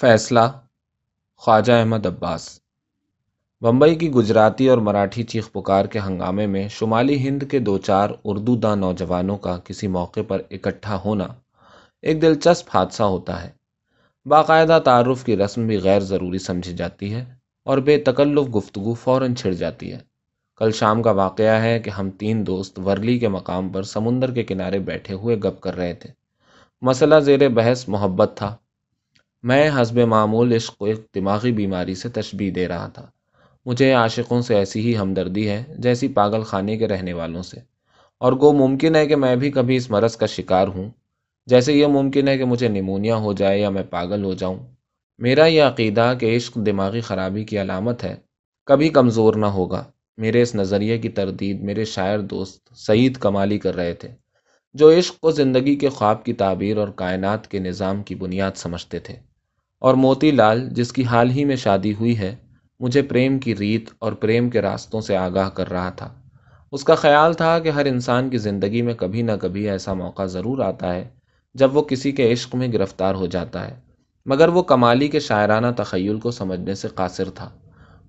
فیصلہ، خواجہ احمد عباس۔ بمبئی کی گجراتی اور مراٹھی چیخ پکار کے ہنگامے میں شمالی ہند کے دو چار اردو داں نوجوانوں کا کسی موقع پر اکٹھا ہونا ایک دلچسپ حادثہ ہوتا ہے۔ باقاعدہ تعارف کی رسم بھی غیر ضروری سمجھی جاتی ہے اور بے تکلف گفتگو فوراً چھڑ جاتی ہے۔ کل شام کا واقعہ ہے کہ ہم تین دوست ورلی کے مقام پر سمندر کے کنارے بیٹھے ہوئے گپ کر رہے تھے۔ مسئلہ زیر بحث محبت تھا۔ میں حسب معمول عشق کو ایک دماغی بیماری سے تشبیح دے رہا تھا۔ مجھے عاشقوں سے ایسی ہی ہمدردی ہے جیسی پاگل خانے کے رہنے والوں سے۔ اور گو ممکن ہے کہ میں بھی کبھی اس مرض کا شکار ہوں۔ جیسے یہ ممکن ہے کہ مجھے نمونیا ہو جائے یا میں پاگل ہو جاؤں۔ میرا یہ عقیدہ کہ عشق دماغی خرابی کی علامت ہے کبھی کمزور نہ ہوگا۔ میرے اس نظریے کی تردید میرے شاعر دوست سعید کمالی کر رہے تھے، جو عشق کو زندگی کے خواب کی تعبیر اور کائنات کے نظام کی بنیاد سمجھتے تھے۔ اور موتی لال جس کی حال ہی میں شادی ہوئی ہے، مجھے پریم کی ریت اور پریم کے راستوں سے آگاہ کر رہا تھا۔ اس کا خیال تھا کہ ہر انسان کی زندگی میں کبھی نہ کبھی ایسا موقع ضرور آتا ہے جب وہ کسی کے عشق میں گرفتار ہو جاتا ہے۔ مگر وہ کمالی کے شاعرانہ تخیل کو سمجھنے سے قاصر تھا۔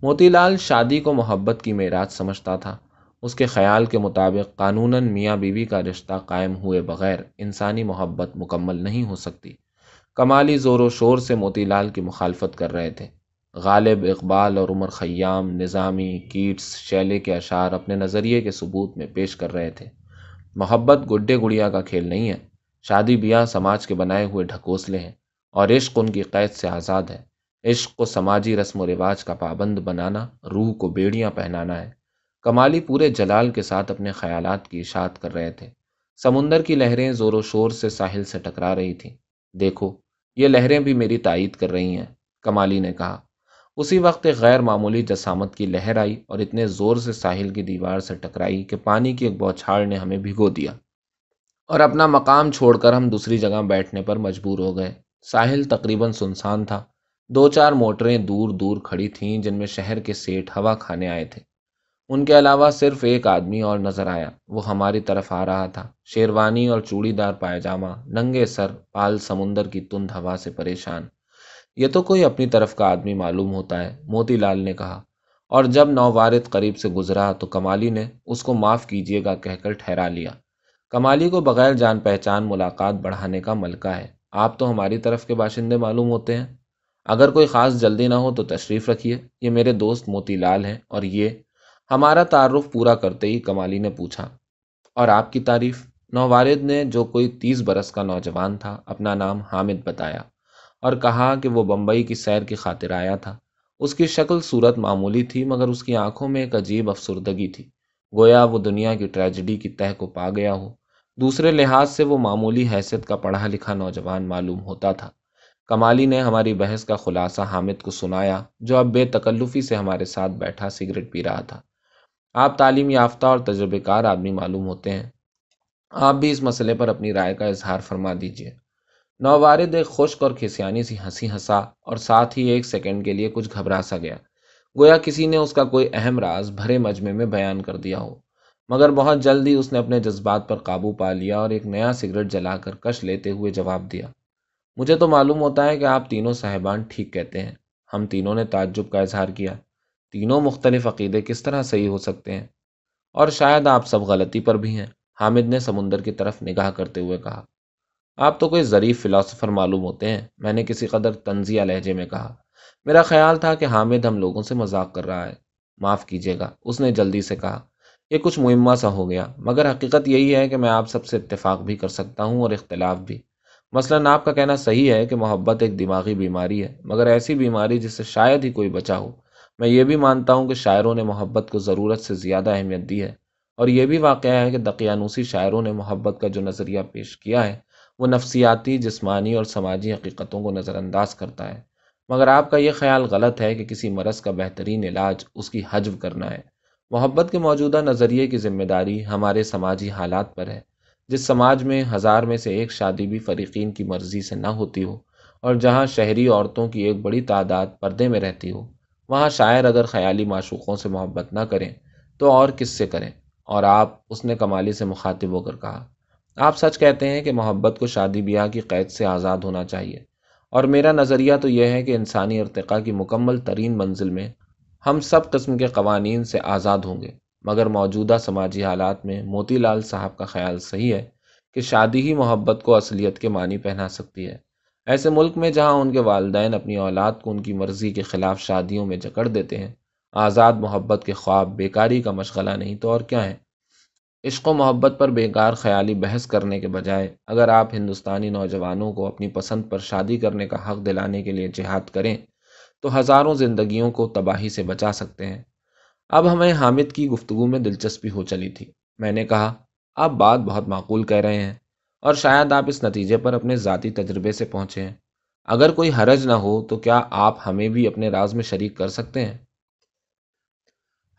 موتی لال شادی کو محبت کی معراج سمجھتا تھا۔ اس کے خیال کے مطابق قانوناً میاں بیوی کا رشتہ قائم ہوئے بغیر انسانی محبت مکمل نہیں ہو سکتی۔ کمالی زور و شور سے موتی لال کی مخالفت کر رہے تھے۔ غالب، اقبال اور عمر خیام، نظامی، کیٹس، شیلے کے اشعار اپنے نظریے کے ثبوت میں پیش کر رہے تھے۔ محبت گڈے گڑیا کا کھیل نہیں ہے۔ شادی بیاہ سماج کے بنائے ہوئے ڈھکوسلے ہیں اور عشق ان کی قید سے آزاد ہے۔ عشق کو سماجی رسم و رواج کا پابند بنانا، روح کو بیڑیاں پہنانا ہے۔ کمالی پورے جلال کے ساتھ اپنے خیالات کی اشاعت کر رہے تھے۔ سمندر کی لہریں زور و شور سے ساحل سے ٹکرا رہی تھیں۔ دیکھو یہ لہریں بھی میری تائید کر رہی ہیں، کمالی نے کہا۔ اسی وقت ایک غیر معمولی جسامت کی لہر آئی اور اتنے زور سے ساحل کی دیوار سے ٹکرائی کہ پانی کی ایک بوچھاڑ نے ہمیں بھگو دیا۔ اور اپنا مقام چھوڑ کر ہم دوسری جگہ بیٹھنے پر مجبور ہو گئے۔ ساحل تقریباً سنسان تھا۔ دو چار موٹریں دور دور کھڑی تھیں جن میں شہر کے سیٹ ہوا کھانے آئے تھے۔ ان کے علاوہ صرف ایک آدمی اور نظر آیا، وہ ہماری طرف آ رہا تھا۔ شیروانی اور چوڑی دار پائجامہ، ننگے سر، پال سمندر کی تند ہوا سے پریشان۔ یہ تو کوئی اپنی طرف کا آدمی معلوم ہوتا ہے، موتی لال نے کہا۔ اور جب نووارد قریب سے گزرا تو کمالی نے اس کو معاف کیجیے گا کہہ کر ٹھہرا لیا۔ کمالی کو بغیر جان پہچان ملاقات بڑھانے کا ملکہ ہے۔ آپ تو ہماری طرف کے باشندے معلوم ہوتے ہیں۔ اگر کوئی خاص جلدی نہ ہو تو تشریف رکھیے۔ یہ میرے دوست موتی لال ہیں اور یہ ہمارا تعارف پورا کرتے ہی کمالی نے پوچھا، اور آپ کی تعریف؟ نووارد نے جو کوئی تیس برس کا نوجوان تھا، اپنا نام حامد بتایا اور کہا کہ وہ بمبئی کی سیر کی خاطر آیا تھا۔ اس کی شکل صورت معمولی تھی، مگر اس کی آنکھوں میں ایک عجیب افسردگی تھی۔ گویا وہ دنیا کی ٹریجڈی کی تہ کو پا گیا ہو۔ دوسرے لحاظ سے وہ معمولی حیثیت کا پڑھا لکھا نوجوان معلوم ہوتا تھا۔ کمالی نے ہماری بحث کا خلاصہ حامد کو سنایا، جو اب بے تکلفی سے ہمارے ساتھ بیٹھا سگریٹ پی رہا تھا۔ آپ تعلیم یافتہ اور تجربے کار آدمی معلوم ہوتے ہیں۔ آپ بھی اس مسئلے پر اپنی رائے کا اظہار فرما دیجیے نووارد ایک خشک اور کھسیانی سی ہنسی ہنسا اور ساتھ ہی ایک سیکنڈ کے لیے کچھ گھبرا سا گیا۔ گویا کسی نے اس کا کوئی اہم راز بھرے مجمے میں بیان کر دیا ہو۔ مگر بہت جلدی اس نے اپنے جذبات پر قابو پا لیا اور ایک نیا سگریٹ جلا کر کش لیتے ہوئے جواب دیا۔ مجھے تو معلوم ہوتا ہے کہ آپ تینوں صاحبان ٹھیک کہتے ہیں۔ ہم تینوں نے تعجب کا اظہار کیا۔ تینوں مختلف عقیدے کس طرح صحیح ہو سکتے ہیں؟ اور شاید آپ سب غلطی پر بھی ہیں، حامد نے سمندر کی طرف نگاہ کرتے ہوئے کہا۔ آپ تو کوئی ظریف فلاسفر معلوم ہوتے ہیں، میں نے کسی قدر تنزیہ لہجے میں کہا۔ میرا خیال تھا کہ حامد ہم لوگوں سے مذاق کر رہا ہے۔ معاف کیجیے گا، اس نے جلدی سے کہا۔ یہ کچھ مہمہ سا ہو گیا، مگر حقیقت یہی ہے کہ میں آپ سب سے اتفاق بھی کر سکتا ہوں اور اختلاف بھی۔ مثلاً آپ کا کہنا صحیح ہے کہ محبت ایک دماغی بیماری ہے، مگر ایسی بیماری جس سے شاید ہی کوئی بچا ہو۔ میں یہ بھی مانتا ہوں کہ شاعروں نے محبت کو ضرورت سے زیادہ اہمیت دی ہے۔ اور یہ بھی واقعہ ہے کہ دقیانوسی شاعروں نے محبت کا جو نظریہ پیش کیا ہے، وہ نفسیاتی، جسمانی اور سماجی حقیقتوں کو نظر انداز کرتا ہے۔ مگر آپ کا یہ خیال غلط ہے کہ کسی مرض کا بہترین علاج اس کی حجو کرنا ہے۔ محبت کے موجودہ نظریے کی ذمہ داری ہمارے سماجی حالات پر ہے۔ جس سماج میں ہزار میں سے ایک شادی بھی فریقین کی مرضی سے نہ ہوتی ہو، اور جہاں شہری عورتوں کی ایک بڑی تعداد پردے میں رہتی ہو وہاں شاعر اگر خیالی معشوقوں سے محبت نہ کریں، تو اور کس سے کریں؟ اور آپ اس نے کمالی سے مخاطب ہو کر کہا، آپ سچ کہتے ہیں کہ محبت کو شادی بیاہ کی قید سے آزاد ہونا چاہیے۔ اور میرا نظریہ تو یہ ہے کہ انسانی ارتقاء کی مکمل ترین منزل میں ہم سب قسم کے قوانین سے آزاد ہوں گے۔ مگر موجودہ سماجی حالات میں موتی لال صاحب کا خیال صحیح ہے کہ شادی ہی محبت کو اصلیت کے معنی پہنا سکتی ہے۔ ایسے ملک میں جہاں ان کے والدین اپنی اولاد کو ان کی مرضی کے خلاف شادیوں میں جکڑ دیتے ہیں، آزاد محبت کے خواب بیکاری کا مشغلہ نہیں تو اور کیا ہے؟ عشق و محبت پر بیکار خیالی بحث کرنے کے بجائے اگر آپ ہندوستانی نوجوانوں کو اپنی پسند پر شادی کرنے کا حق دلانے کے لیے جہاد کریں تو ہزاروں زندگیوں کو تباہی سے بچا سکتے ہیں۔ اب ہمیں حامد کی گفتگو میں دلچسپی ہو چلی تھی۔ میں نے کہا، آپ بات بہت معقول کہہ رہے ہیں۔ اور شاید آپ اس نتیجے پر اپنے ذاتی تجربے سے پہنچے ہیں۔ اگر کوئی حرج نہ ہو تو کیا آپ ہمیں بھی اپنے راز میں شریک کر سکتے ہیں؟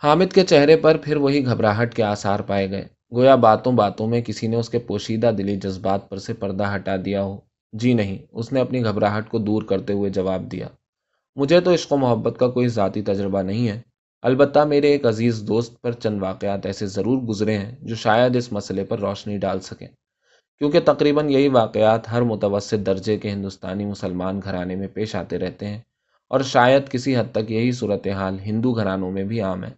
حامد کے چہرے پر پھر وہی گھبراہٹ کے آثار پائے گئے۔ گویا باتوں باتوں میں کسی نے اس کے پوشیدہ دلی جذبات پر سے پردہ ہٹا دیا ہو۔ جی نہیں، اس نے اپنی گھبراہٹ کو دور کرتے ہوئے جواب دیا۔ مجھے تو عشق و محبت کا کوئی ذاتی تجربہ نہیں ہے۔ البتہ میرے ایک عزیز دوست پر چند واقعات ایسے ضرور گزرے ہیں جو شاید اس مسئلے پر روشنی ڈال سکیں۔ کیونکہ تقریباً یہی واقعات ہر متوسط درجے کے ہندوستانی مسلمان گھرانے میں پیش آتے رہتے ہیں اور شاید کسی حد تک یہی صورتحال ہندو گھرانوں میں بھی عام ہے۔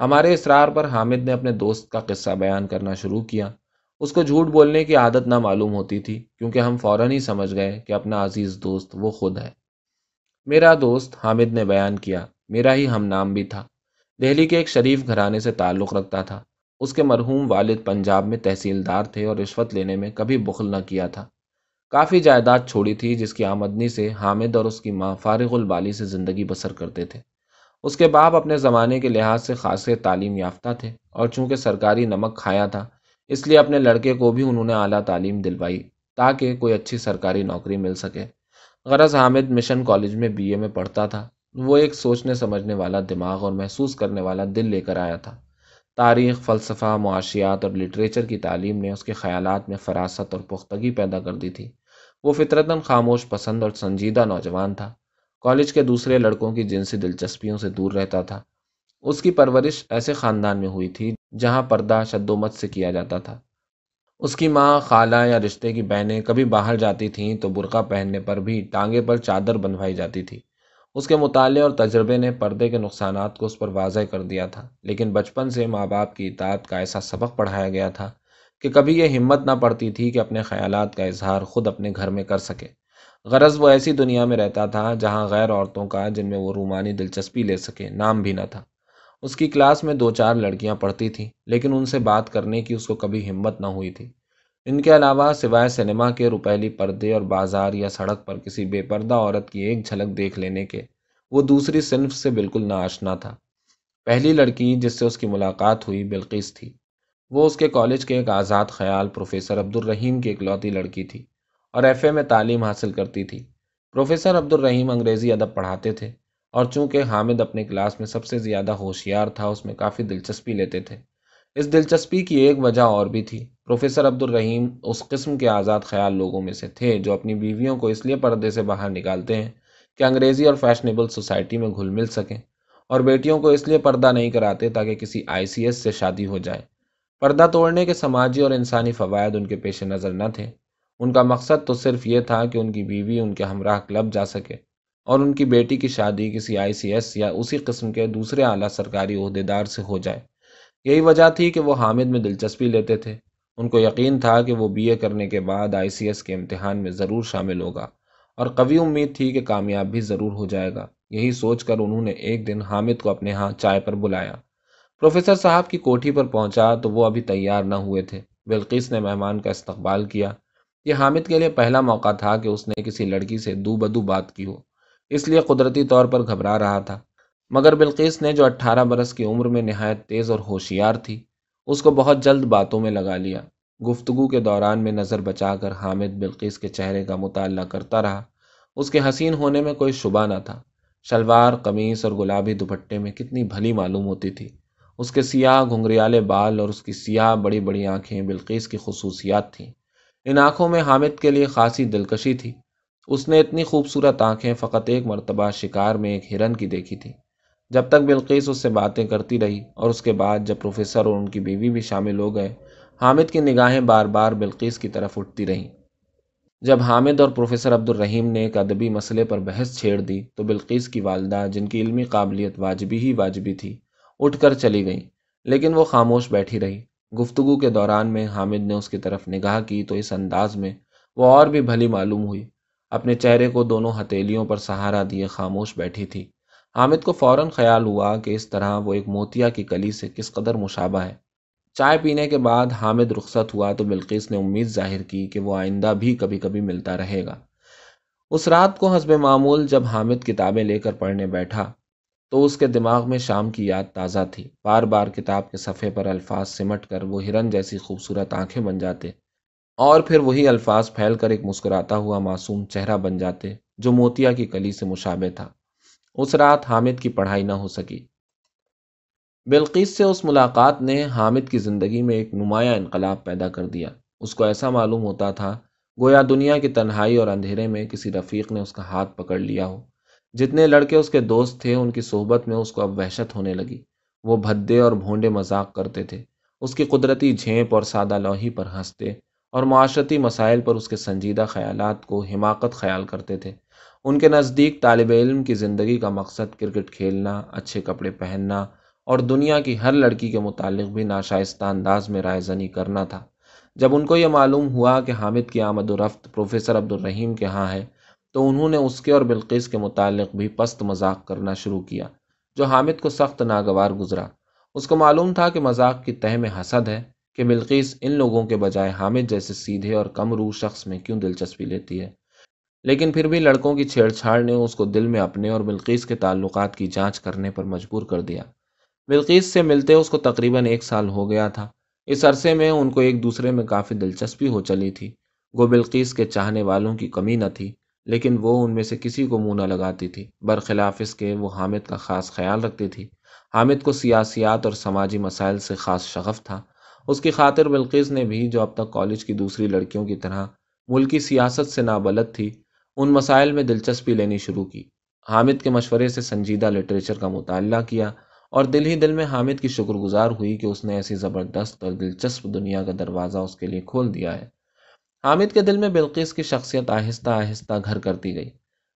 ہمارے اصرار پر حامد نے اپنے دوست کا قصہ بیان کرنا شروع کیا۔ اس کو جھوٹ بولنے کی عادت نہ معلوم ہوتی تھی کیونکہ ہم فوراً ہی سمجھ گئے کہ اپنا عزیز دوست وہ خود ہے۔ میرا دوست حامد نے بیان کیا، میرا ہی ہم نام بھی تھا۔ دہلی کے ایک شریف گھرانے سے تعلق رکھتا تھا۔ اس کے مرحوم والد پنجاب میں تحصیلدار تھے اور رشوت لینے میں کبھی بخل نہ کیا تھا۔ کافی جائیداد چھوڑی تھی جس کی آمدنی سے حامد اور اس کی ماں فارغ البالی سے زندگی بسر کرتے تھے۔ اس کے باپ اپنے زمانے کے لحاظ سے خاصے تعلیم یافتہ تھے اور چونکہ سرکاری نمک کھایا تھا، اس لیے اپنے لڑکے کو بھی انہوں نے اعلیٰ تعلیم دلوائی تاکہ کوئی اچھی سرکاری نوکری مل سکے۔ غرض حامد مشن کالج میں بی اے میں پڑھتا تھا۔ وہ ایک سوچنے سمجھنے والا، دماغ اور محسوس کرنے والا دل لے کر آیا تھا۔ تاریخ، فلسفہ، معاشیات اور لٹریچر کی تعلیم نے اس کے خیالات میں فراست اور پختگی پیدا کر دی تھی۔ وہ فطرتاً خاموش، پسند اور سنجیدہ نوجوان تھا۔ کالج کے دوسرے لڑکوں کی جنسی دلچسپیوں سے دور رہتا تھا۔ اس کی پرورش ایسے خاندان میں ہوئی تھی جہاں پردہ شد و مت سے کیا جاتا تھا۔ اس کی ماں، خالہ یا رشتے کی بہنیں کبھی باہر جاتی تھیں تو برقع پہننے پر بھی ٹانگے پر چادر بنوائی جاتی تھی۔ اس کے مطالعے اور تجربے نے پردے کے نقصانات کو اس پر واضح کر دیا تھا، لیکن بچپن سے ماں باپ کی اطاعت کا ایسا سبق پڑھایا گیا تھا کہ کبھی یہ ہمت نہ پڑتی تھی کہ اپنے خیالات کا اظہار خود اپنے گھر میں کر سکے۔ غرض وہ ایسی دنیا میں رہتا تھا جہاں غیر عورتوں کا، جن میں وہ رومانی دلچسپی لے سکے، نام بھی نہ تھا۔ اس کی کلاس میں دو چار لڑکیاں پڑھتی تھیں، لیکن ان سے بات کرنے کی اس کو کبھی ہمت نہ ہوئی تھی۔ ان کے علاوہ سوائے سنیما کے روپیلی پردے اور بازار یا سڑک پر کسی بے پردہ عورت کی ایک جھلک دیکھ لینے کے، وہ دوسری صنف سے بالکل نہ آشنا تھا۔ پہلی لڑکی جس سے اس کی ملاقات ہوئی بلقیس تھی۔ وہ اس کے کالج کے ایک آزاد خیال پروفیسر عبد الرحیم کی اکلوتی لڑکی تھی اور ایف اے میں تعلیم حاصل کرتی تھی۔ پروفیسر عبد الرحیم انگریزی ادب پڑھاتے تھے اور چونکہ حامد اپنے کلاس میں سب سے زیادہ ہوشیار تھا، اس میں کافی دلچسپی لیتے تھے۔ اس دلچسپی کی ایک وجہ اور بھی تھی۔ پروفیسر عبد الرحیم اس قسم کے آزاد خیال لوگوں میں سے تھے جو اپنی بیویوں کو اس لیے پردے سے باہر نکالتے ہیں کہ انگریزی اور فیشنیبل سوسائٹی میں گھل مل سکیں اور بیٹیوں کو اس لیے پردہ نہیں کراتے تاکہ کسی آئی سی ایس سے شادی ہو جائے۔ پردہ توڑنے کے سماجی اور انسانی فوائد ان کے پیش نظر نہ تھے۔ ان کا مقصد تو صرف یہ تھا کہ ان کی بیوی ان کے ہمراہ کلب جا سکے اور ان کی بیٹی کی شادی کسی آئی سی ایس یا اسی قسم کے دوسرے اعلیٰ سرکاری عہدیدار سے ہو جائے۔ یہی وجہ تھی کہ وہ حامد میں دلچسپی لیتے تھے۔ ان کو یقین تھا کہ وہ بی اے کرنے کے بعد آئی سی ایس کے امتحان میں ضرور شامل ہوگا اور قوی امید تھی کہ کامیاب بھی ضرور ہو جائے گا۔ یہی سوچ کر انہوں نے ایک دن حامد کو اپنے ہاں چائے پر بلایا۔ پروفیسر صاحب کی کوٹھی پر پہنچا تو وہ ابھی تیار نہ ہوئے تھے۔ بلقیس نے مہمان کا استقبال کیا۔ یہ حامد کے لیے پہلا موقع تھا کہ اس نے کسی لڑکی سے دو بدو بات کی ہو، اس لیے قدرتی طور پر گھبرا رہا تھا۔ مگر بلقیس نے جو اٹھارہ برس کی عمر میں نہایت تیز اور ہوشیار تھی، اس کو بہت جلد باتوں میں لگا لیا۔ گفتگو کے دوران میں نظر بچا کر حامد بلقیس کے چہرے کا مطالعہ کرتا رہا۔ اس کے حسین ہونے میں کوئی شبہ نہ تھا۔ شلوار، قمیص اور گلابی دوپٹے میں کتنی بھلی معلوم ہوتی تھی۔ اس کے سیاہ گھنگریالے بال اور اس کی سیاہ بڑی بڑی آنکھیں بلقیس کی خصوصیات تھیں۔ ان آنکھوں میں حامد کے لیے خاصی دلکشی تھی۔ اس نے اتنی خوبصورت آنکھیں فقط ایک مرتبہ شکار میں ایک ہرن کی دیکھی تھی جب تک بلقیس اس سے باتیں کرتی رہی اور اس کے بعد جب پروفیسر اور ان کی بیوی بھی شامل ہو گئے، حامد کی نگاہیں بار بار بلقیس کی طرف اٹھتی رہیں۔ جب حامد اور پروفیسر عبد الرحیم نے ایک ادبی مسئلے پر بحث چھیڑ دی، تو بلقیس کی والدہ، جن کی علمی قابلیت واجبی ہی واجبی تھی، اٹھ کر چلی گئیں، لیکن وہ خاموش بیٹھی رہی۔ گفتگو کے دوران میں حامد نے اس کی طرف نگاہ کی، تو اس انداز میں وہ اور بھی بھلی معلوم ہوئی۔ اپنے چہرے کو دونوں ہتھیلیوں پر سہارا دیے خاموش بیٹھی تھی۔ حامد کو فوراً خیال ہوا کہ اس طرح وہ ایک موتیا کی کلی سے کس قدر مشابہ ہے۔ چائے پینے کے بعد حامد رخصت ہوا تو بلقیس نے امید ظاہر کی کہ وہ آئندہ بھی کبھی کبھی ملتا رہے گا۔ اس رات کو حسب معمول جب حامد کتابیں لے کر پڑھنے بیٹھا تو اس کے دماغ میں شام کی یاد تازہ تھی۔ بار بار کتاب کے صفحے پر الفاظ سمٹ کر وہ ہرن جیسی خوبصورت آنکھیں بن جاتے اور پھر وہی الفاظ پھیل کر ایک مسکراتا ہوا معصوم چہرہ بن جاتے جو موتیا کی کلی سے مشابہ تھا۔ اس رات حامد کی پڑھائی نہ ہو سکی۔ بلقیس سے اس ملاقات نے حامد کی زندگی میں ایک نمایاں انقلاب پیدا کر دیا۔ اس کو ایسا معلوم ہوتا تھا، گویا دنیا کی تنہائی اور اندھیرے میں کسی رفیق نے اس کا ہاتھ پکڑ لیا ہو۔ جتنے لڑکے اس کے دوست تھے، ان کی صحبت میں اس کو اب وحشت ہونے لگی۔ وہ بھدے اور بھونڈے مذاق کرتے تھے۔ اس کی قدرتی جھینپ اور سادہ لوہی پر ہنستے اور معاشرتی مسائل پر اس کے سنجیدہ خیالات کو حماقت خیال کرتے تھے۔ ان کے نزدیک طالب علم کی زندگی کا مقصد کرکٹ کھیلنا، اچھے کپڑے پہننا اور دنیا کی ہر لڑکی کے متعلق بھی ناشائستہ انداز میں رائے زنی کرنا تھا۔ جب ان کو یہ معلوم ہوا کہ حامد کی آمد و رفت پروفیسر عبد الرحیم کے ہاں ہے، تو انہوں نے اس کے اور بلقیس کے متعلق بھی پست مذاق کرنا شروع کیا، جو حامد کو سخت ناگوار گزرا۔ اس کو معلوم تھا کہ مذاق کی تہ میں حسد ہے کہ بلقیس ان لوگوں کے بجائے حامد جیسے سیدھے اور کم روح شخص میں کیوں دلچسپی لیتی ہے۔ لیکن پھر بھی لڑکوں کی چھیڑ چھاڑ نے اس کو دل میں اپنے اور بلقیس کے تعلقات کی جانچ کرنے پر مجبور کر دیا۔ بلقیس سے ملتے اس کو تقریباً ایک سال ہو گیا تھا۔ اس عرصے میں ان کو ایک دوسرے میں کافی دلچسپی ہو چلی تھی۔ گو بلقیس کے چاہنے والوں کی کمی نہ تھی، لیکن وہ ان میں سے کسی کو منہ نہ لگاتی تھی۔ برخلاف اس کے وہ حامد کا خاص خیال رکھتی تھی۔ حامد کو سیاسیات اور سماجی مسائل سے خاص شغف تھا۔ اس کی خاطر بلقیس نے بھی جو اب تک کالج کی دوسری لڑکیوں کی طرح ملکی سیاست سے نابلد تھی ان مسائل میں دلچسپی لینی شروع کی۔ حامد کے مشورے سے سنجیدہ لٹریچر کا مطالعہ کیا اور دل ہی دل میں حامد کی شکر گزار ہوئی کہ اس نے ایسی زبردست اور دلچسپ دنیا کا دروازہ اس کے لیے کھول دیا ہے۔ حامد کے دل میں بلقیس کی شخصیت آہستہ آہستہ گھر کرتی گئی۔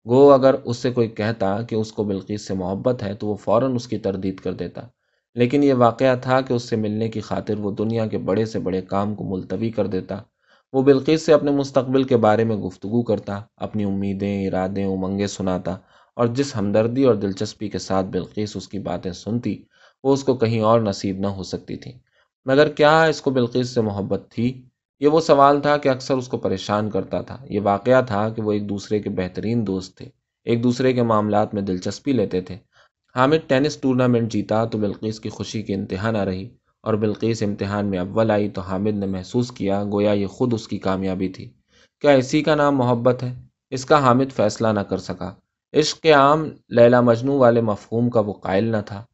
گو اگر اس سے کوئی کہتا کہ اس کو بلقیس سے محبت ہے تو وہ فوراً اس کی تردید کر دیتا۔ لیکن یہ واقعہ تھا کہ اس سے ملنے کی خاطر وہ دنیا کے بڑے سے بڑے کام کو ملتوی کر دیتا۔ وہ بلقیس سے اپنے مستقبل کے بارے میں گفتگو کرتا، اپنی امیدیں ارادیں امنگیں سناتا اور جس ہمدردی اور دلچسپی کے ساتھ بلقیس اس کی باتیں سنتی، وہ اس کو کہیں اور نصیب نہ ہو سکتی تھی۔ مگر کیا اس کو بلقیس سے محبت تھی؟ یہ وہ سوال تھا کہ اکثر اس کو پریشان کرتا تھا۔ یہ واقعہ تھا کہ وہ ایک دوسرے کے بہترین دوست تھے، ایک دوسرے کے معاملات میں دلچسپی لیتے تھے۔ حامد ٹینس ٹورنامنٹ جیتا تو بلقیس کی خوشی کی انتہا نہ رہی۔ اور بلقیس امتحان میں اول آئی تو حامد نے محسوس کیا گویا یہ خود اس کی کامیابی تھی۔ کیا اسی کا نام محبت ہے؟ اس کا حامد فیصلہ نہ کر سکا۔ عشق کے عام لیلا مجنو والے مفہوم کا وہ قائل نہ تھا۔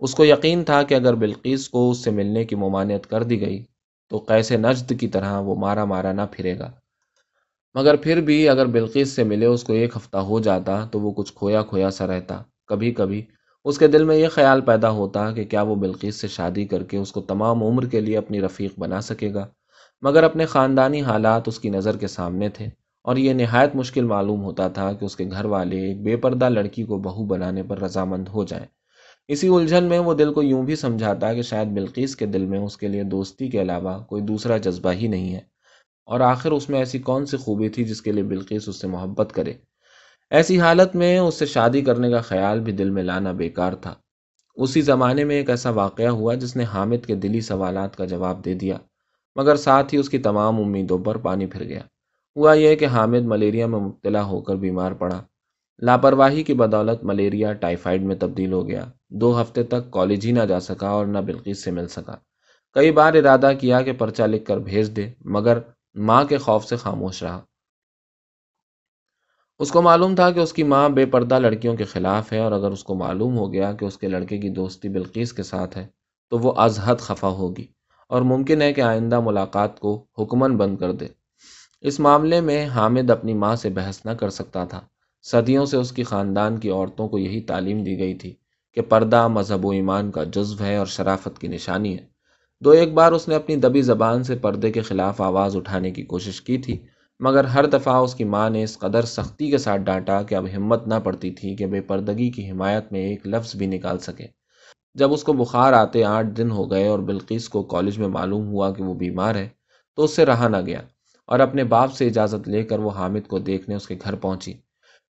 اس کو یقین تھا کہ اگر بلقیس کو اس سے ملنے کی ممانعت کر دی گئی تو کیسے نجد کی طرح وہ مارا مارا نہ پھرے گا۔ مگر پھر بھی اگر بلقیس سے ملے اس کو ایک ہفتہ ہو جاتا تو وہ کچھ کھویا کھویا سا رہتا۔ کبھی کبھی اس کے دل میں یہ خیال پیدا ہوتا کہ کیا وہ بلقیس سے شادی کر کے اس کو تمام عمر کے لیے اپنی رفیق بنا سکے گا۔ مگر اپنے خاندانی حالات اس کی نظر کے سامنے تھے اور یہ نہایت مشکل معلوم ہوتا تھا کہ اس کے گھر والے ایک بے پردہ لڑکی کو بہو بنانے پر رضامند ہو جائیں۔ اسی الجھن میں وہ دل کو یوں بھی سمجھاتا کہ شاید بلقیس کے دل میں اس کے لیے دوستی کے علاوہ کوئی دوسرا جذبہ ہی نہیں ہے۔ اور آخر اس میں ایسی کون سی خوبی تھی جس کے لیے بلقیس اس سے محبت کرے؟ ایسی حالت میں اس سے شادی کرنے کا خیال بھی دل میں لانا بیکار تھا۔ اسی زمانے میں ایک ایسا واقعہ ہوا جس نے حامد کے دلی سوالات کا جواب دے دیا، مگر ساتھ ہی اس کی تمام امیدوں پر پانی پھر گیا۔ ہوا یہ کہ حامد ملیریا میں مبتلا ہو کر بیمار پڑا۔ لاپرواہی کی بدولت ملیریا ٹائیفائڈ میں تبدیل ہو گیا۔ دو ہفتے تک کالج ہی نہ جا سکا اور نہ بلقیس سے مل سکا۔ کئی بار ارادہ کیا کہ پرچہ لکھ کر بھیج دے، مگر ماں کے خوف سے خاموش رہا۔ اس کو معلوم تھا کہ اس کی ماں بے پردہ لڑکیوں کے خلاف ہے، اور اگر اس کو معلوم ہو گیا کہ اس کے لڑکے کی دوستی بلقیس کے ساتھ ہے، تو وہ ازحد خفا ہوگی اور ممکن ہے کہ آئندہ ملاقات کو حکمن بند کر دے۔ اس معاملے میں حامد اپنی ماں سے بحث نہ کر سکتا تھا۔ صدیوں سے اس کی خاندان کی عورتوں کو یہی تعلیم دی گئی تھی کہ پردہ مذہب و ایمان کا جزو ہے اور شرافت کی نشانی ہے۔ دو ایک بار اس نے اپنی دبی زبان سے پردے کے خلاف آواز اٹھانے کی کوشش کی تھی مگر ہر دفعہ اس کی ماں نے اس قدر سختی کے ساتھ ڈانٹا کہ اب ہمت نہ پڑتی تھی کہ بے پردگی کی حمایت میں ایک لفظ بھی نکال سکے۔ جب اس کو بخار آتے آٹھ دن ہو گئے اور بلقیس کو کالج میں معلوم ہوا کہ وہ بیمار ہے، تو اس سے رہا نہ گیا اور اپنے باپ سے اجازت لے کر وہ حامد کو دیکھنے اس کے گھر پہنچی۔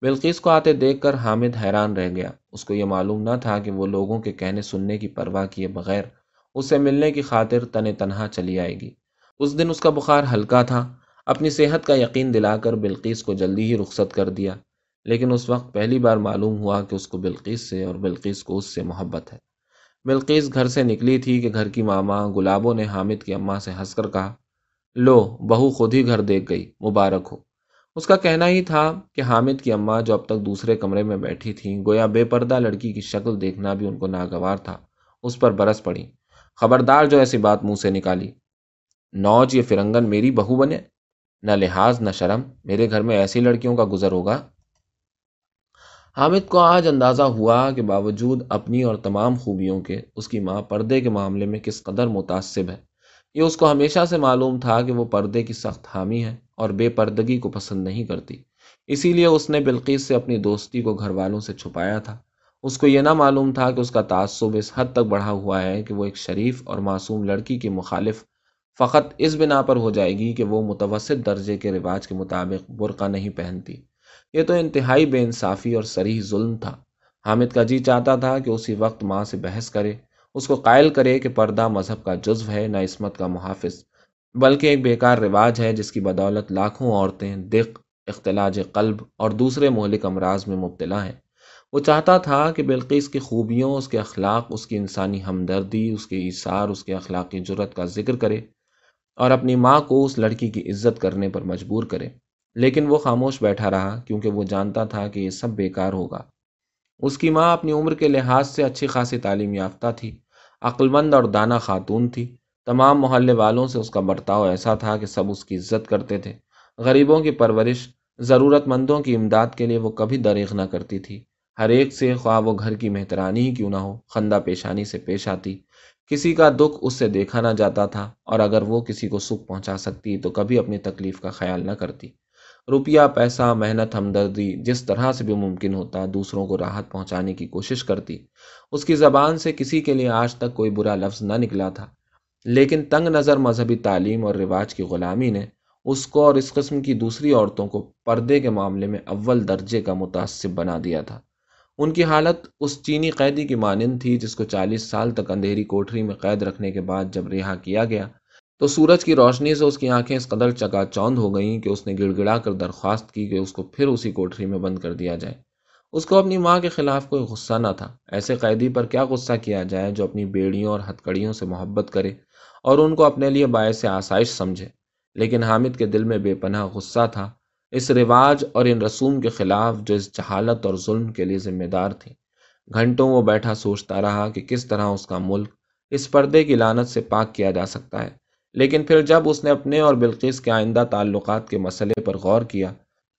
بلقیس کو آتے دیکھ کر حامد حیران رہ گیا۔ اس کو یہ معلوم نہ تھا کہ وہ لوگوں کے کہنے سننے کی پرواہ کیے بغیر اس سے ملنے کی خاطر تن تنہا چلی آئے گی۔ اس دن اس کا بخار ہلکا تھا۔ اپنی صحت کا یقین دلا کر بلقیس کو جلدی ہی رخصت کر دیا۔ لیکن اس وقت پہلی بار معلوم ہوا کہ اس کو بلقیس سے اور بلقیس کو اس سے محبت ہے۔ بلقیس گھر سے نکلی تھی کہ گھر کی ماما گلابوں نے حامد کی اماں سے ہنس کر کہا، لو، بہو خود ہی گھر دیکھ گئی، مبارک ہو۔ اس کا کہنا ہی تھا کہ حامد کی اماں جو اب تک دوسرے کمرے میں بیٹھی تھیں، گویا بے پردہ لڑکی کی شکل دیکھنا بھی ان کو ناگوار تھا۔ اس پر برس پڑی۔ خبردار جو ایسی بات منہ سے نکالی، نوج، یہ فرنگن میری بہو بنے؟ نہ لحاظ، نہ شرم، میرے گھر میں ایسی لڑکیوں کا گزر ہوگا۔ حامد کو آج اندازہ ہوا کہ باوجود اپنی اور تمام خوبیوں کے، اس کی ماں پردے کے معاملے میں کس قدر متاثب ہے۔ یہ اس کو ہمیشہ سے معلوم تھا کہ وہ پردے کی سخت حامی ہے اور بے پردگی کو پسند نہیں کرتی۔ اسی لیے اس نے بلقیس سے اپنی دوستی کو گھر والوں سے چھپایا تھا۔ اس کو یہ نہ معلوم تھا کہ اس کا تعصب اس حد تک بڑھا ہوا ہے کہ وہ ایک شریف اور معصوم لڑکی کی مخالف فقط اس بنا پر ہو جائے گی کہ وہ متوسط درجے کے رواج کے مطابق برقع نہیں پہنتی۔ یہ تو انتہائی بے انصافی اور سریح ظلم تھا۔ حامد کا جی چاہتا تھا کہ اسی وقت ماں سے بحث کرے، اس کو قائل کرے کہ پردہ مذہب کا جزو ہے، نہ عصمت کا محافظ، بلکہ ایک بیکار رواج ہے جس کی بدولت لاکھوں عورتیں، دق، اختلاج قلب اور دوسرے مہلک امراض میں مبتلا ہیں۔ وہ چاہتا تھا کہ بلقیس کی خوبیوں، اس کے اخلاق، اس کی انسانی ہمدردی، اس کے اثار، اس کے اخلاقی جرت کا ذکر کرے۔ اور اپنی ماں کو اس لڑکی کی عزت کرنے پر مجبور کرے۔ لیکن وہ خاموش بیٹھا رہا کیونکہ وہ جانتا تھا کہ یہ سب بیکار ہوگا۔ اس کی ماں اپنی عمر کے لحاظ سے اچھی خاصی تعلیم یافتہ تھی، عقلمند اور دانہ خاتون تھی۔ تمام محلے والوں سے اس کا برتاؤ ایسا تھا کہ سب اس کی عزت کرتے تھے۔ غریبوں کی پرورش ضرورت مندوں کی امداد کے لیے وہ کبھی دریغ نہ کرتی تھی۔ ہر ایک سے خواہ وہ گھر کی مہترانی ہی کیوں نہ ہو، خندہ پیشانی سے پیش آتی۔ کسی کا دکھ اس سے دیکھا نہ جاتا تھا اور اگر وہ کسی کو سکھ پہنچا سکتی تو کبھی اپنی تکلیف کا خیال نہ کرتی۔ روپیہ، پیسہ، محنت، ہمدردی جس طرح سے بھی ممکن ہوتا دوسروں کو راحت پہنچانے کی کوشش کرتی۔ اس کی زبان سے کسی کے لیے آج تک کوئی برا لفظ نہ نکلا تھا۔ لیکن تنگ نظر مذہبی تعلیم اور رواج کی غلامی نے اس کو اور اس قسم کی دوسری عورتوں کو پردے کے معاملے میں اول درجے کا متاثب بنا دیا تھا۔ ان کی حالت اس چینی قیدی کی مانند تھی جس کو چالیس سال تک اندھیری کوٹری میں قید رکھنے کے بعد جب رہا کیا گیا، تو سورج کی روشنی سے اس کی آنکھیں اس قدر چکا چوند ہو گئیں کہ اس نے گڑ گڑا کر درخواست کی کہ اس کو پھر اسی کوٹری میں بند کر دیا جائے۔ اس کو اپنی ماں کے خلاف کوئی غصہ نہ تھا۔ ایسے قیدی پر کیا غصہ کیا جائے جو اپنی بیڑیوں اور ہتکڑیوں سے محبت کرے اور ان کو اپنے لیے باعث آسائش سمجھے۔ لیکن حامد کے دل میں بے پناہ غصہ تھا۔ اس رواج اور ان رسوم کے خلاف جو اس جہالت اور ظلم کے لیے ذمہ دار تھی گھنٹوں وہ بیٹھا سوچتا رہا کہ کس طرح اس کا ملک اس پردے کی لانت سے پاک کیا جا سکتا ہے۔ لیکن پھر جب اس نے اپنے اور بلقیس کے آئندہ تعلقات کے مسئلے پر غور کیا،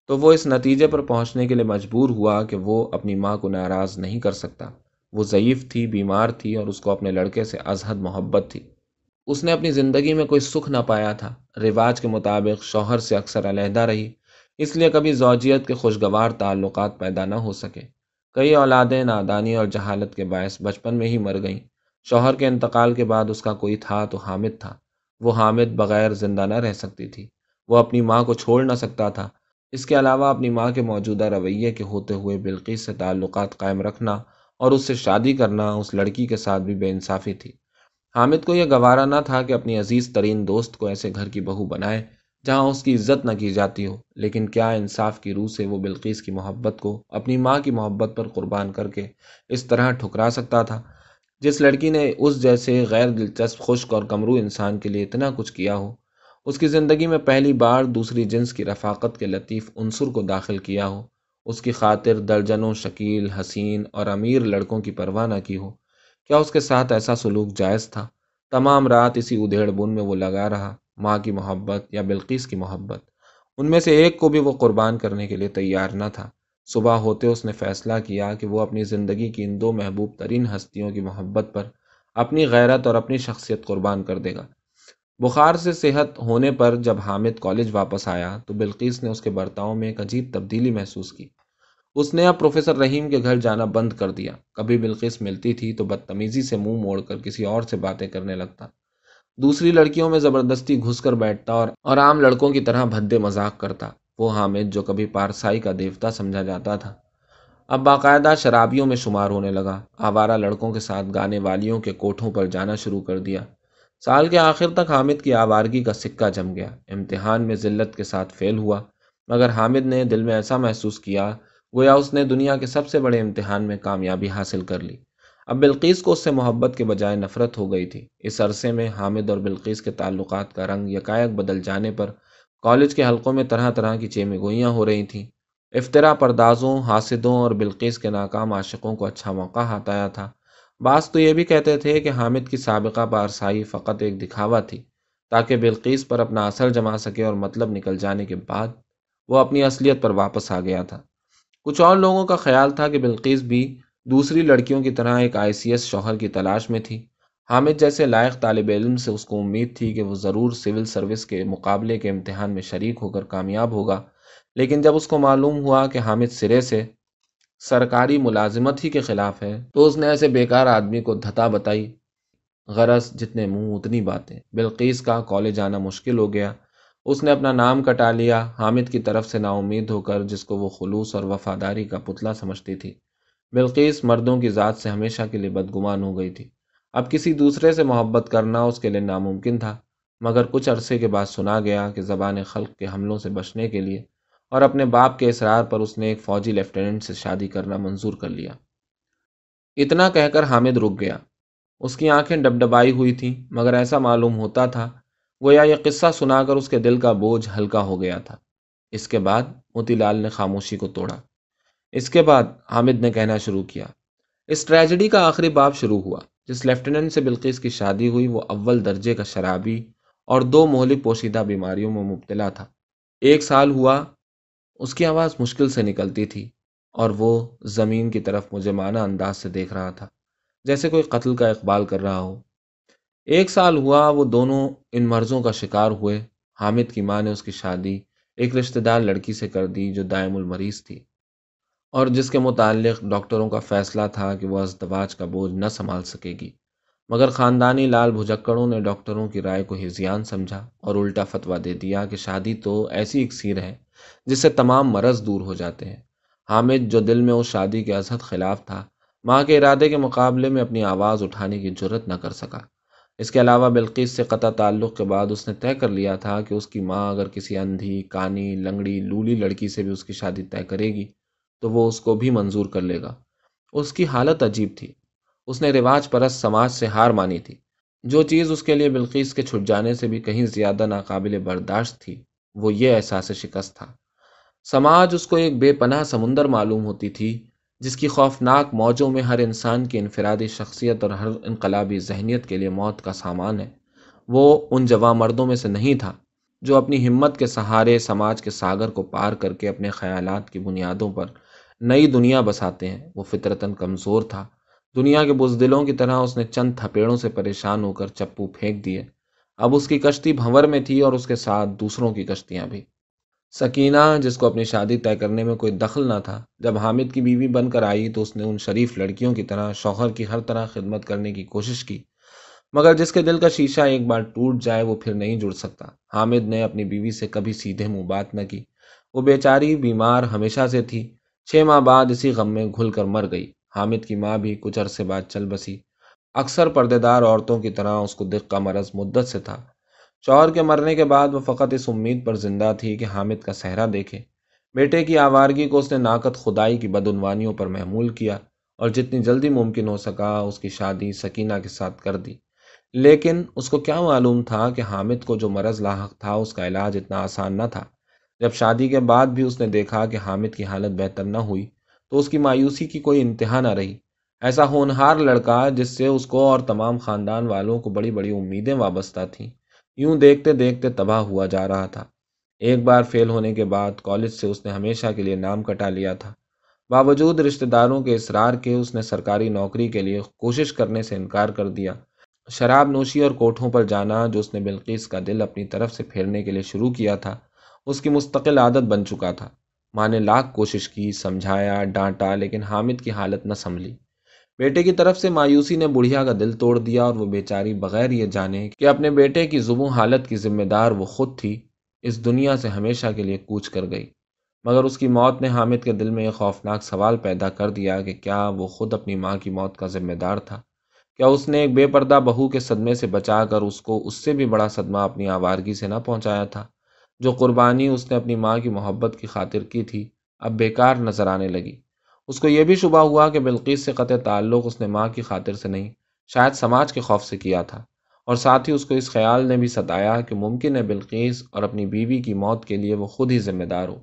تو وہ اس نتیجے پر پہنچنے کے لیے مجبور ہوا کہ وہ اپنی ماں کو ناراض نہیں کر سکتا۔ وہ ضعیف تھی، بیمار تھی اور اس کو اپنے لڑکے سے ازحد محبت تھی۔ اس نے اپنی زندگی میں کوئی سکھ نہ پایا تھا۔ رواج کے مطابق شوہر سے اکثر علیحدہ رہی۔ اس لیے کبھی زوجیت کے خوشگوار تعلقات پیدا نہ ہو سکے۔ کئی اولادیں نادانی اور جہالت کے باعث بچپن میں ہی مر گئیں۔ شوہر کے انتقال کے بعد اس کا کوئی تھا تو حامد تھا۔ وہ حامد بغیر زندہ نہ رہ سکتی تھی۔ وہ اپنی ماں کو چھوڑ نہ سکتا تھا۔ اس کے علاوہ اپنی ماں کے موجودہ رویے کے ہوتے ہوئے بلقیس سے تعلقات قائم رکھنا اور اس سے شادی کرنا اس لڑکی کے ساتھ بھی بے انصافی تھی۔ حامد کو یہ گوارا نہ تھا کہ اپنی عزیز ترین دوست کو ایسے گھر کی بہو بنائے۔ جہاں اس کی عزت نہ کی جاتی ہو، لیکن کیا انصاف کی روح سے وہ بلقیس کی محبت کو اپنی ماں کی محبت پر قربان کر کے اس طرح ٹھکرا سکتا تھا؟ جس لڑکی نے اس جیسے غیر دلچسپ، خشک اور کمرو انسان کے لیے اتنا کچھ کیا ہو، اس کی زندگی میں پہلی بار دوسری جنس کی رفاقت کے لطیف عنصر کو داخل کیا ہو، اس کی خاطر درجنوں شکیل، حسین اور امیر لڑکوں کی پرواہ نہ کی ہو۔ کیا اس کے ساتھ ایسا سلوک جائز تھا؟ تمام رات اسی ادھیڑ بن میں وہ لگا رہا۔ ماں کی محبت یا بلقیس کی محبت۔ ان میں سے ایک کو بھی وہ قربان کرنے کے لیے تیار نہ تھا۔ صبح ہوتے اس نے فیصلہ کیا کہ وہ اپنی زندگی کی ان دو محبوب ترین ہستیوں کی محبت پر اپنی غیرت اور اپنی شخصیت قربان کر دے گا۔ بخار سے صحت ہونے پر جب حامد کالج واپس آیا تو بلقیس نے اس کے برتاؤ میں ایک عجیب تبدیلی محسوس کی۔ اس نے اب پروفیسر رحیم کے گھر جانا بند کر دیا۔ کبھی بلقیس ملتی تھی تو بدتمیزی سے منہ موڑ کر کسی اور سے باتیں کرنے لگتا۔ دوسری لڑکیوں میں زبردستی گھس کر بیٹھتا اور اور عام لڑکوں کی طرح بھدے مذاق کرتا، وہ حامد جو کبھی پارسائی کا دیوتا سمجھا جاتا تھا۔ اب باقاعدہ شرابیوں میں شمار ہونے لگا، آوارہ لڑکوں کے ساتھ گانے والیوں کے کوٹھوں پر جانا شروع کر دیا۔ سال کے آخر تک حامد کی آوارگی کا سکہ جم گیا، امتحان میں ذلت کے ساتھ فیل ہوا۔ مگر حامد نے دل میں ایسا محسوس کیا، گویا اس نے دنیا کے سب سے بڑے امتحان میں کامیابی حاصل کر لی۔ اب بلقیس کو اس سے محبت کے بجائے نفرت ہو گئی تھی۔ اس عرصے میں حامد اور بلقیس کے تعلقات کا رنگ یکایک بدل جانے پر کالج کے حلقوں میں طرح طرح کی چیمے گوئیاں ہو رہی تھیں۔ افطرا پردازوں، حاسدوں اور بلقیس کے ناکام عاشقوں کو اچھا موقع ہاتھ آیا تھا۔ بعض تو یہ بھی کہتے تھے کہ حامد کی سابقہ پارسائی فقط ایک دکھاوا تھی، تاکہ بلقیس پر اپنا اثر جما سکے اور مطلب نکل جانے کے بعد وہ اپنی اصلیت پر واپس آ گیا تھا۔ کچھ اور لوگوں کا خیال تھا کہ بلقیس بھی دوسری لڑکیوں کی طرح ایک آئی سی ایس شوہر کی تلاش میں تھی۔ حامد جیسے لائق طالب علم سے اس کو امید تھی کہ وہ ضرور سول سروس کے مقابلے کے امتحان میں شریک ہو کر کامیاب ہوگا۔ لیکن جب اس کو معلوم ہوا کہ حامد سرے سے سرکاری ملازمت ہی کے خلاف ہے، تو اس نے ایسے بیکار آدمی کو دھتا بتائی۔ غرض، جتنے منہ، اتنی باتیں۔ بلقیس کا کالج آنا مشکل ہو گیا۔ اس نے اپنا نام کٹا لیا۔ حامد کی طرف سے نا امید ہو کر جس کو وہ خلوص اور وفاداری کا پتلا سمجھتی تھی۔ بلقیس مردوں کی ذات سے ہمیشہ کے لیے بدگمان ہو گئی تھی۔ اب کسی دوسرے سے محبت کرنا اس کے لیے ناممکن تھا، مگر کچھ عرصے کے بعد سنا گیا کہ زبان خلق کے حملوں سے بچنے کے لیے اور اپنے باپ کے اصرار پر اس نے ایک فوجی لیفٹیننٹ سے شادی کرنا منظور کر لیا۔ اتنا کہہ کر حامد رک گیا۔ اس کی آنکھیں ڈبڈبائی ہوئی تھیں، مگر ایسا معلوم ہوتا تھا، گویا یہ قصہ سنا کر اس کے دل کا بوجھ ہلکا ہو گیا تھا۔ اس کے بعد موتی لال نے خاموشی کو توڑا۔ اس کے بعد حامد نے کہنا شروع کیا، اس ٹریجڈی کا آخری باب شروع ہوا، جس لیفٹیننٹ سے بلقیس کی شادی ہوئی، وہ اول درجے کا شرابی اور دو مہلک پوشیدہ بیماریوں میں مبتلا تھا۔ ایک سال ہوا، اس کی آواز مشکل سے نکلتی تھی اور وہ زمین کی طرف مجھے معنی انداز سے دیکھ رہا تھا، جیسے کوئی قتل کا اقبال کر رہا ہو۔ ایک سال ہوا، وہ دونوں ان مرضوں کا شکار ہوئے۔ حامد کی ماں نے اس کی شادی ایک رشتہ دار لڑکی سے کر دی جو دائم المریض تھی۔ اور جس کے متعلق ڈاکٹروں کا فیصلہ تھا کہ وہ ازدواج کا بوجھ نہ سنبھال سکے گی۔ مگر خاندانی لال بھجکڑوں نے ڈاکٹروں کی رائے کو ہزیان سمجھا اور الٹا فتویٰ دے دیا کہ شادی تو ایسی اکثیر ہے جس سے تمام مرض دور ہو جاتے ہیں۔ حامد، جو دل میں اس شادی کے ازحد خلاف تھا، ماں کے ارادے کے مقابلے میں اپنی آواز اٹھانے کی جرت نہ کر سکا۔ اس کے علاوہ بلقیس سے قطع تعلق کے بعد اس نے طے کر لیا تھا کہ اس کی ماں اگر کسی اندھی، کانی، لنگڑی، لولی لڑکی سے بھی اس کی شادی طے کرے گی تو وہ اس کو بھی منظور کر لے گا۔ اس کی حالت عجیب تھی۔ اس نے رواج پرست سماج سے ہار مانی تھی۔ جو چیز اس کے لیے بلقیس کے چھٹ جانے سے بھی کہیں زیادہ ناقابل برداشت تھی، وہ یہ احساس شکست تھا۔ سماج اس کو ایک بے پناہ سمندر معلوم ہوتی تھی، جس کی خوفناک موجوں میں ہر انسان کی انفرادی شخصیت اور ہر انقلابی ذہنیت کے لیے موت کا سامان ہے۔ وہ ان جواں مردوں میں سے نہیں تھا، جو اپنی ہمت کے سہارے سماج کے ساگر کو پار کر کے اپنے خیالات کی بنیادوں پر نئی دنیا بساتے ہیں۔ وہ فطرتاً کمزور تھا۔ دنیا کے بزدلوں کی طرح اس نے چند تھپیڑوں سے پریشان ہو کر چپو پھینک دیے۔ اب اس کی کشتی بھنور میں تھی اور اس کے ساتھ دوسروں کی کشتیاں بھی۔ سکینہ، جس کو اپنی شادی طے کرنے میں کوئی دخل نہ تھا، جب حامد کی بیوی بن کر آئی تو اس نے ان شریف لڑکیوں کی طرح شوہر کی ہر طرح خدمت کرنے کی کوشش کی۔ مگر جس کے دل کا شیشہ ایک بار ٹوٹ جائے، وہ پھر نہیں جڑ سکتا۔ حامد نے اپنی بیوی سے کبھی سیدھے منہ بات نہ کی۔ وہ بیچاری، بیمار، ہمیشہ سے تھی۔ چھ ماہ بعد اسی غم میں گھل کر مر گئی۔ حامد کی ماں بھی کچھ عرصے بعد چل بسی۔ اکثر پردے دار عورتوں کی طرح اس کو دق کا مرض مدت سے تھا۔ شوہر کے مرنے کے بعد وہ فقط اس امید پر زندہ تھی کہ حامد کا صحرا دیکھے۔ بیٹے کی آوارگی کو اس نے ناقت خدائی کی بدعنوانیوں پر محمول کیا اور جتنی جلدی ممکن ہو سکا اس کی شادی سکینہ کے ساتھ کر دی۔ لیکن اس کو کیا معلوم تھا کہ حامد کو جو مرض لاحق تھا اس کا علاج اتنا آسان نہ تھا۔ جب شادی کے بعد بھی اس نے دیکھا کہ حامد کی حالت بہتر نہ ہوئی، تو اس کی مایوسی کی کوئی انتہا نہ رہی۔ ایسا ہونہار لڑکا جس سے اس کو اور تمام خاندان والوں کو بڑی بڑی امیدیں وابستہ تھیں، یوں دیکھتے دیکھتے تباہ ہوا جا رہا تھا۔ ایک بار فیل ہونے کے بعد کالج سے اس نے ہمیشہ کے لیے نام کٹا لیا تھا۔ باوجود رشتہ داروں کے اصرار کے اس نے سرکاری نوکری کے لیے کوشش کرنے سے انکار کر دیا۔ شراب نوشی اور کوٹھوں پر جانا جو اس نے بلقیس کا دل اپنی طرف سے پھیرنے کے لیے شروع کیا تھا اس کی مستقل عادت بن چکا تھا۔ ماں نے لاکھ کوشش کی، سمجھایا، ڈانٹا، لیکن حامد کی حالت نہ سنبھلی۔ بیٹے کی طرف سے مایوسی نے بڑھیا کا دل توڑ دیا اور وہ بیچاری بغیر یہ جانے کہ اپنے بیٹے کی زبوں حالت کی ذمہ دار وہ خود تھی، اس دنیا سے ہمیشہ کے لیے کوچ کر گئی۔ مگر اس کی موت نے حامد کے دل میں ایک خوفناک سوال پیدا کر دیا کہ کیا وہ خود اپنی ماں کی موت کا ذمہ دار تھا؟ کیا اس نے ایک بے پردہ بہو کے صدمے سے بچا کر اس کو اس سے بھی بڑا صدمہ اپنی آوارگی سے نہ پہنچایا تھا؟ جو قربانی اس نے اپنی ماں کی محبت کی خاطر کی تھی، اب بیکار نظر آنے لگی۔ اس کو یہ بھی شبہ ہوا کہ بلقیس سے قطع تعلق اس نے ماں کی خاطر سے نہیں، شاید سماج کے خوف سے کیا تھا۔ اور ساتھ ہی اس کو اس خیال نے بھی ستایا کہ ممکن ہے بلقیس اور اپنی بیوی کی موت کے لیے وہ خود ہی ذمہ دار ہو۔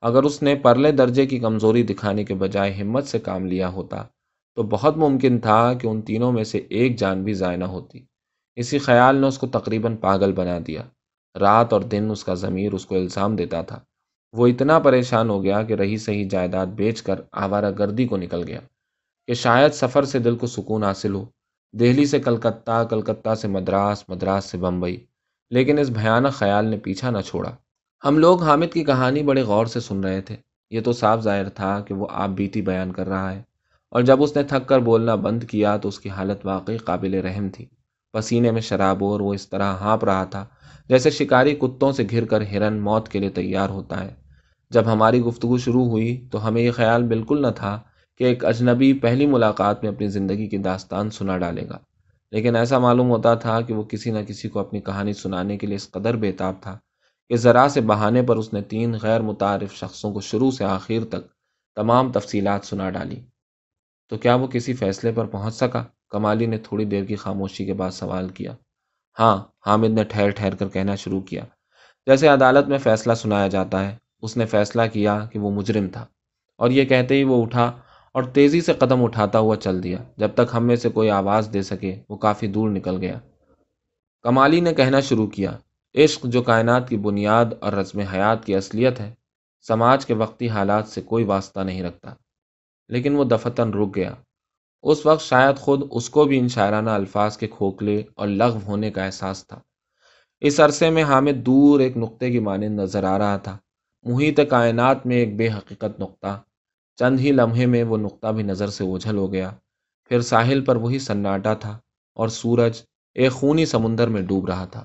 اگر اس نے پرلے درجے کی کمزوری دکھانے کے بجائے ہمت سے کام لیا ہوتا، تو بہت ممکن تھا کہ ان تینوں میں سے ایک جان بھی ضائع نہ ہوتی۔ اسی خیال نے اس کو تقریباً پاگل بنا دیا۔ رات اور دن اس کا ضمیر اس کو الزام دیتا تھا۔ وہ اتنا پریشان ہو گیا کہ رہی صحیح جائیداد بیچ کر آوارہ گردی کو نکل گیا کہ شاید سفر سے دل کو سکون حاصل ہو۔ دہلی سے کلکتہ کلکتہ سے مدراس مدراس سے بمبئی۔ لیکن اس بھیانک خیال نے پیچھا نہ چھوڑا۔ ہم لوگ حامد کی کہانی بڑے غور سے سن رہے تھے۔ یہ تو صاف ظاہر تھا کہ وہ آپ بیتی بیان کر رہا ہے۔ اور جب اس نے تھک کر بولنا بند کیا تو اس کی حالت واقعی قابل رحم تھی۔ پسینے میں شراب اور وہ اس طرح ہانپ رہا تھا۔ جیسے شکاری کتوں سے گھر کر ہرن موت کے لیے تیار ہوتا ہے۔ جب ہماری گفتگو شروع ہوئی تو ہمیں یہ خیال بالکل نہ تھا کہ ایک اجنبی پہلی ملاقات میں اپنی زندگی کی داستان سنا ڈالے گا۔ لیکن ایسا معلوم ہوتا تھا کہ وہ کسی نہ کسی کو اپنی کہانی سنانے کے لیے اس قدر بےتاب تھا کہ ذرا سے بہانے پر اس نے تین غیر متعارف شخصوں کو شروع سے آخر تک تمام تفصیلات سنا ڈالی۔ تو کیا وہ کسی فیصلے پر پہنچ سکا؟ کمالی نے تھوڑی دیر کی خاموشی کے بعد سوال کیا۔ ہاں حامد نے ٹھہر ٹھہر کر کہنا شروع کیا۔ جیسے عدالت میں فیصلہ سنایا جاتا ہے، اس نے فیصلہ کیا کہ وہ مجرم تھا۔ اور یہ کہتے ہی وہ اٹھا اور تیزی سے قدم اٹھاتا ہوا چل دیا۔ جب تک ہم میں سے کوئی آواز دے سکے، وہ کافی دور نکل گیا۔ کمالی نے کہنا شروع کیا، عشق جو کائنات کی بنیاد اور رسم حیات کی اصلیت ہے، سماج کے وقتی حالات سے کوئی واسطہ نہیں رکھتا۔ لیکن وہ دفتن رک گیا۔ اس وقت شاید خود اس کو بھی ان شاعرانہ الفاظ کے کھوکھلے اور لغو ہونے کا احساس تھا۔ اس عرصے میں حامد دور ایک نقطے کی مانند نظر آ رہا تھا۔ محیط کائنات میں ایک بے حقیقت نقطہ۔ چند ہی لمحے میں وہ نقطہ بھی نظر سے اوجھل ہو گیا۔ پھر ساحل پر وہی سناٹا تھا اور سورج ایک خونی سمندر میں ڈوب رہا تھا۔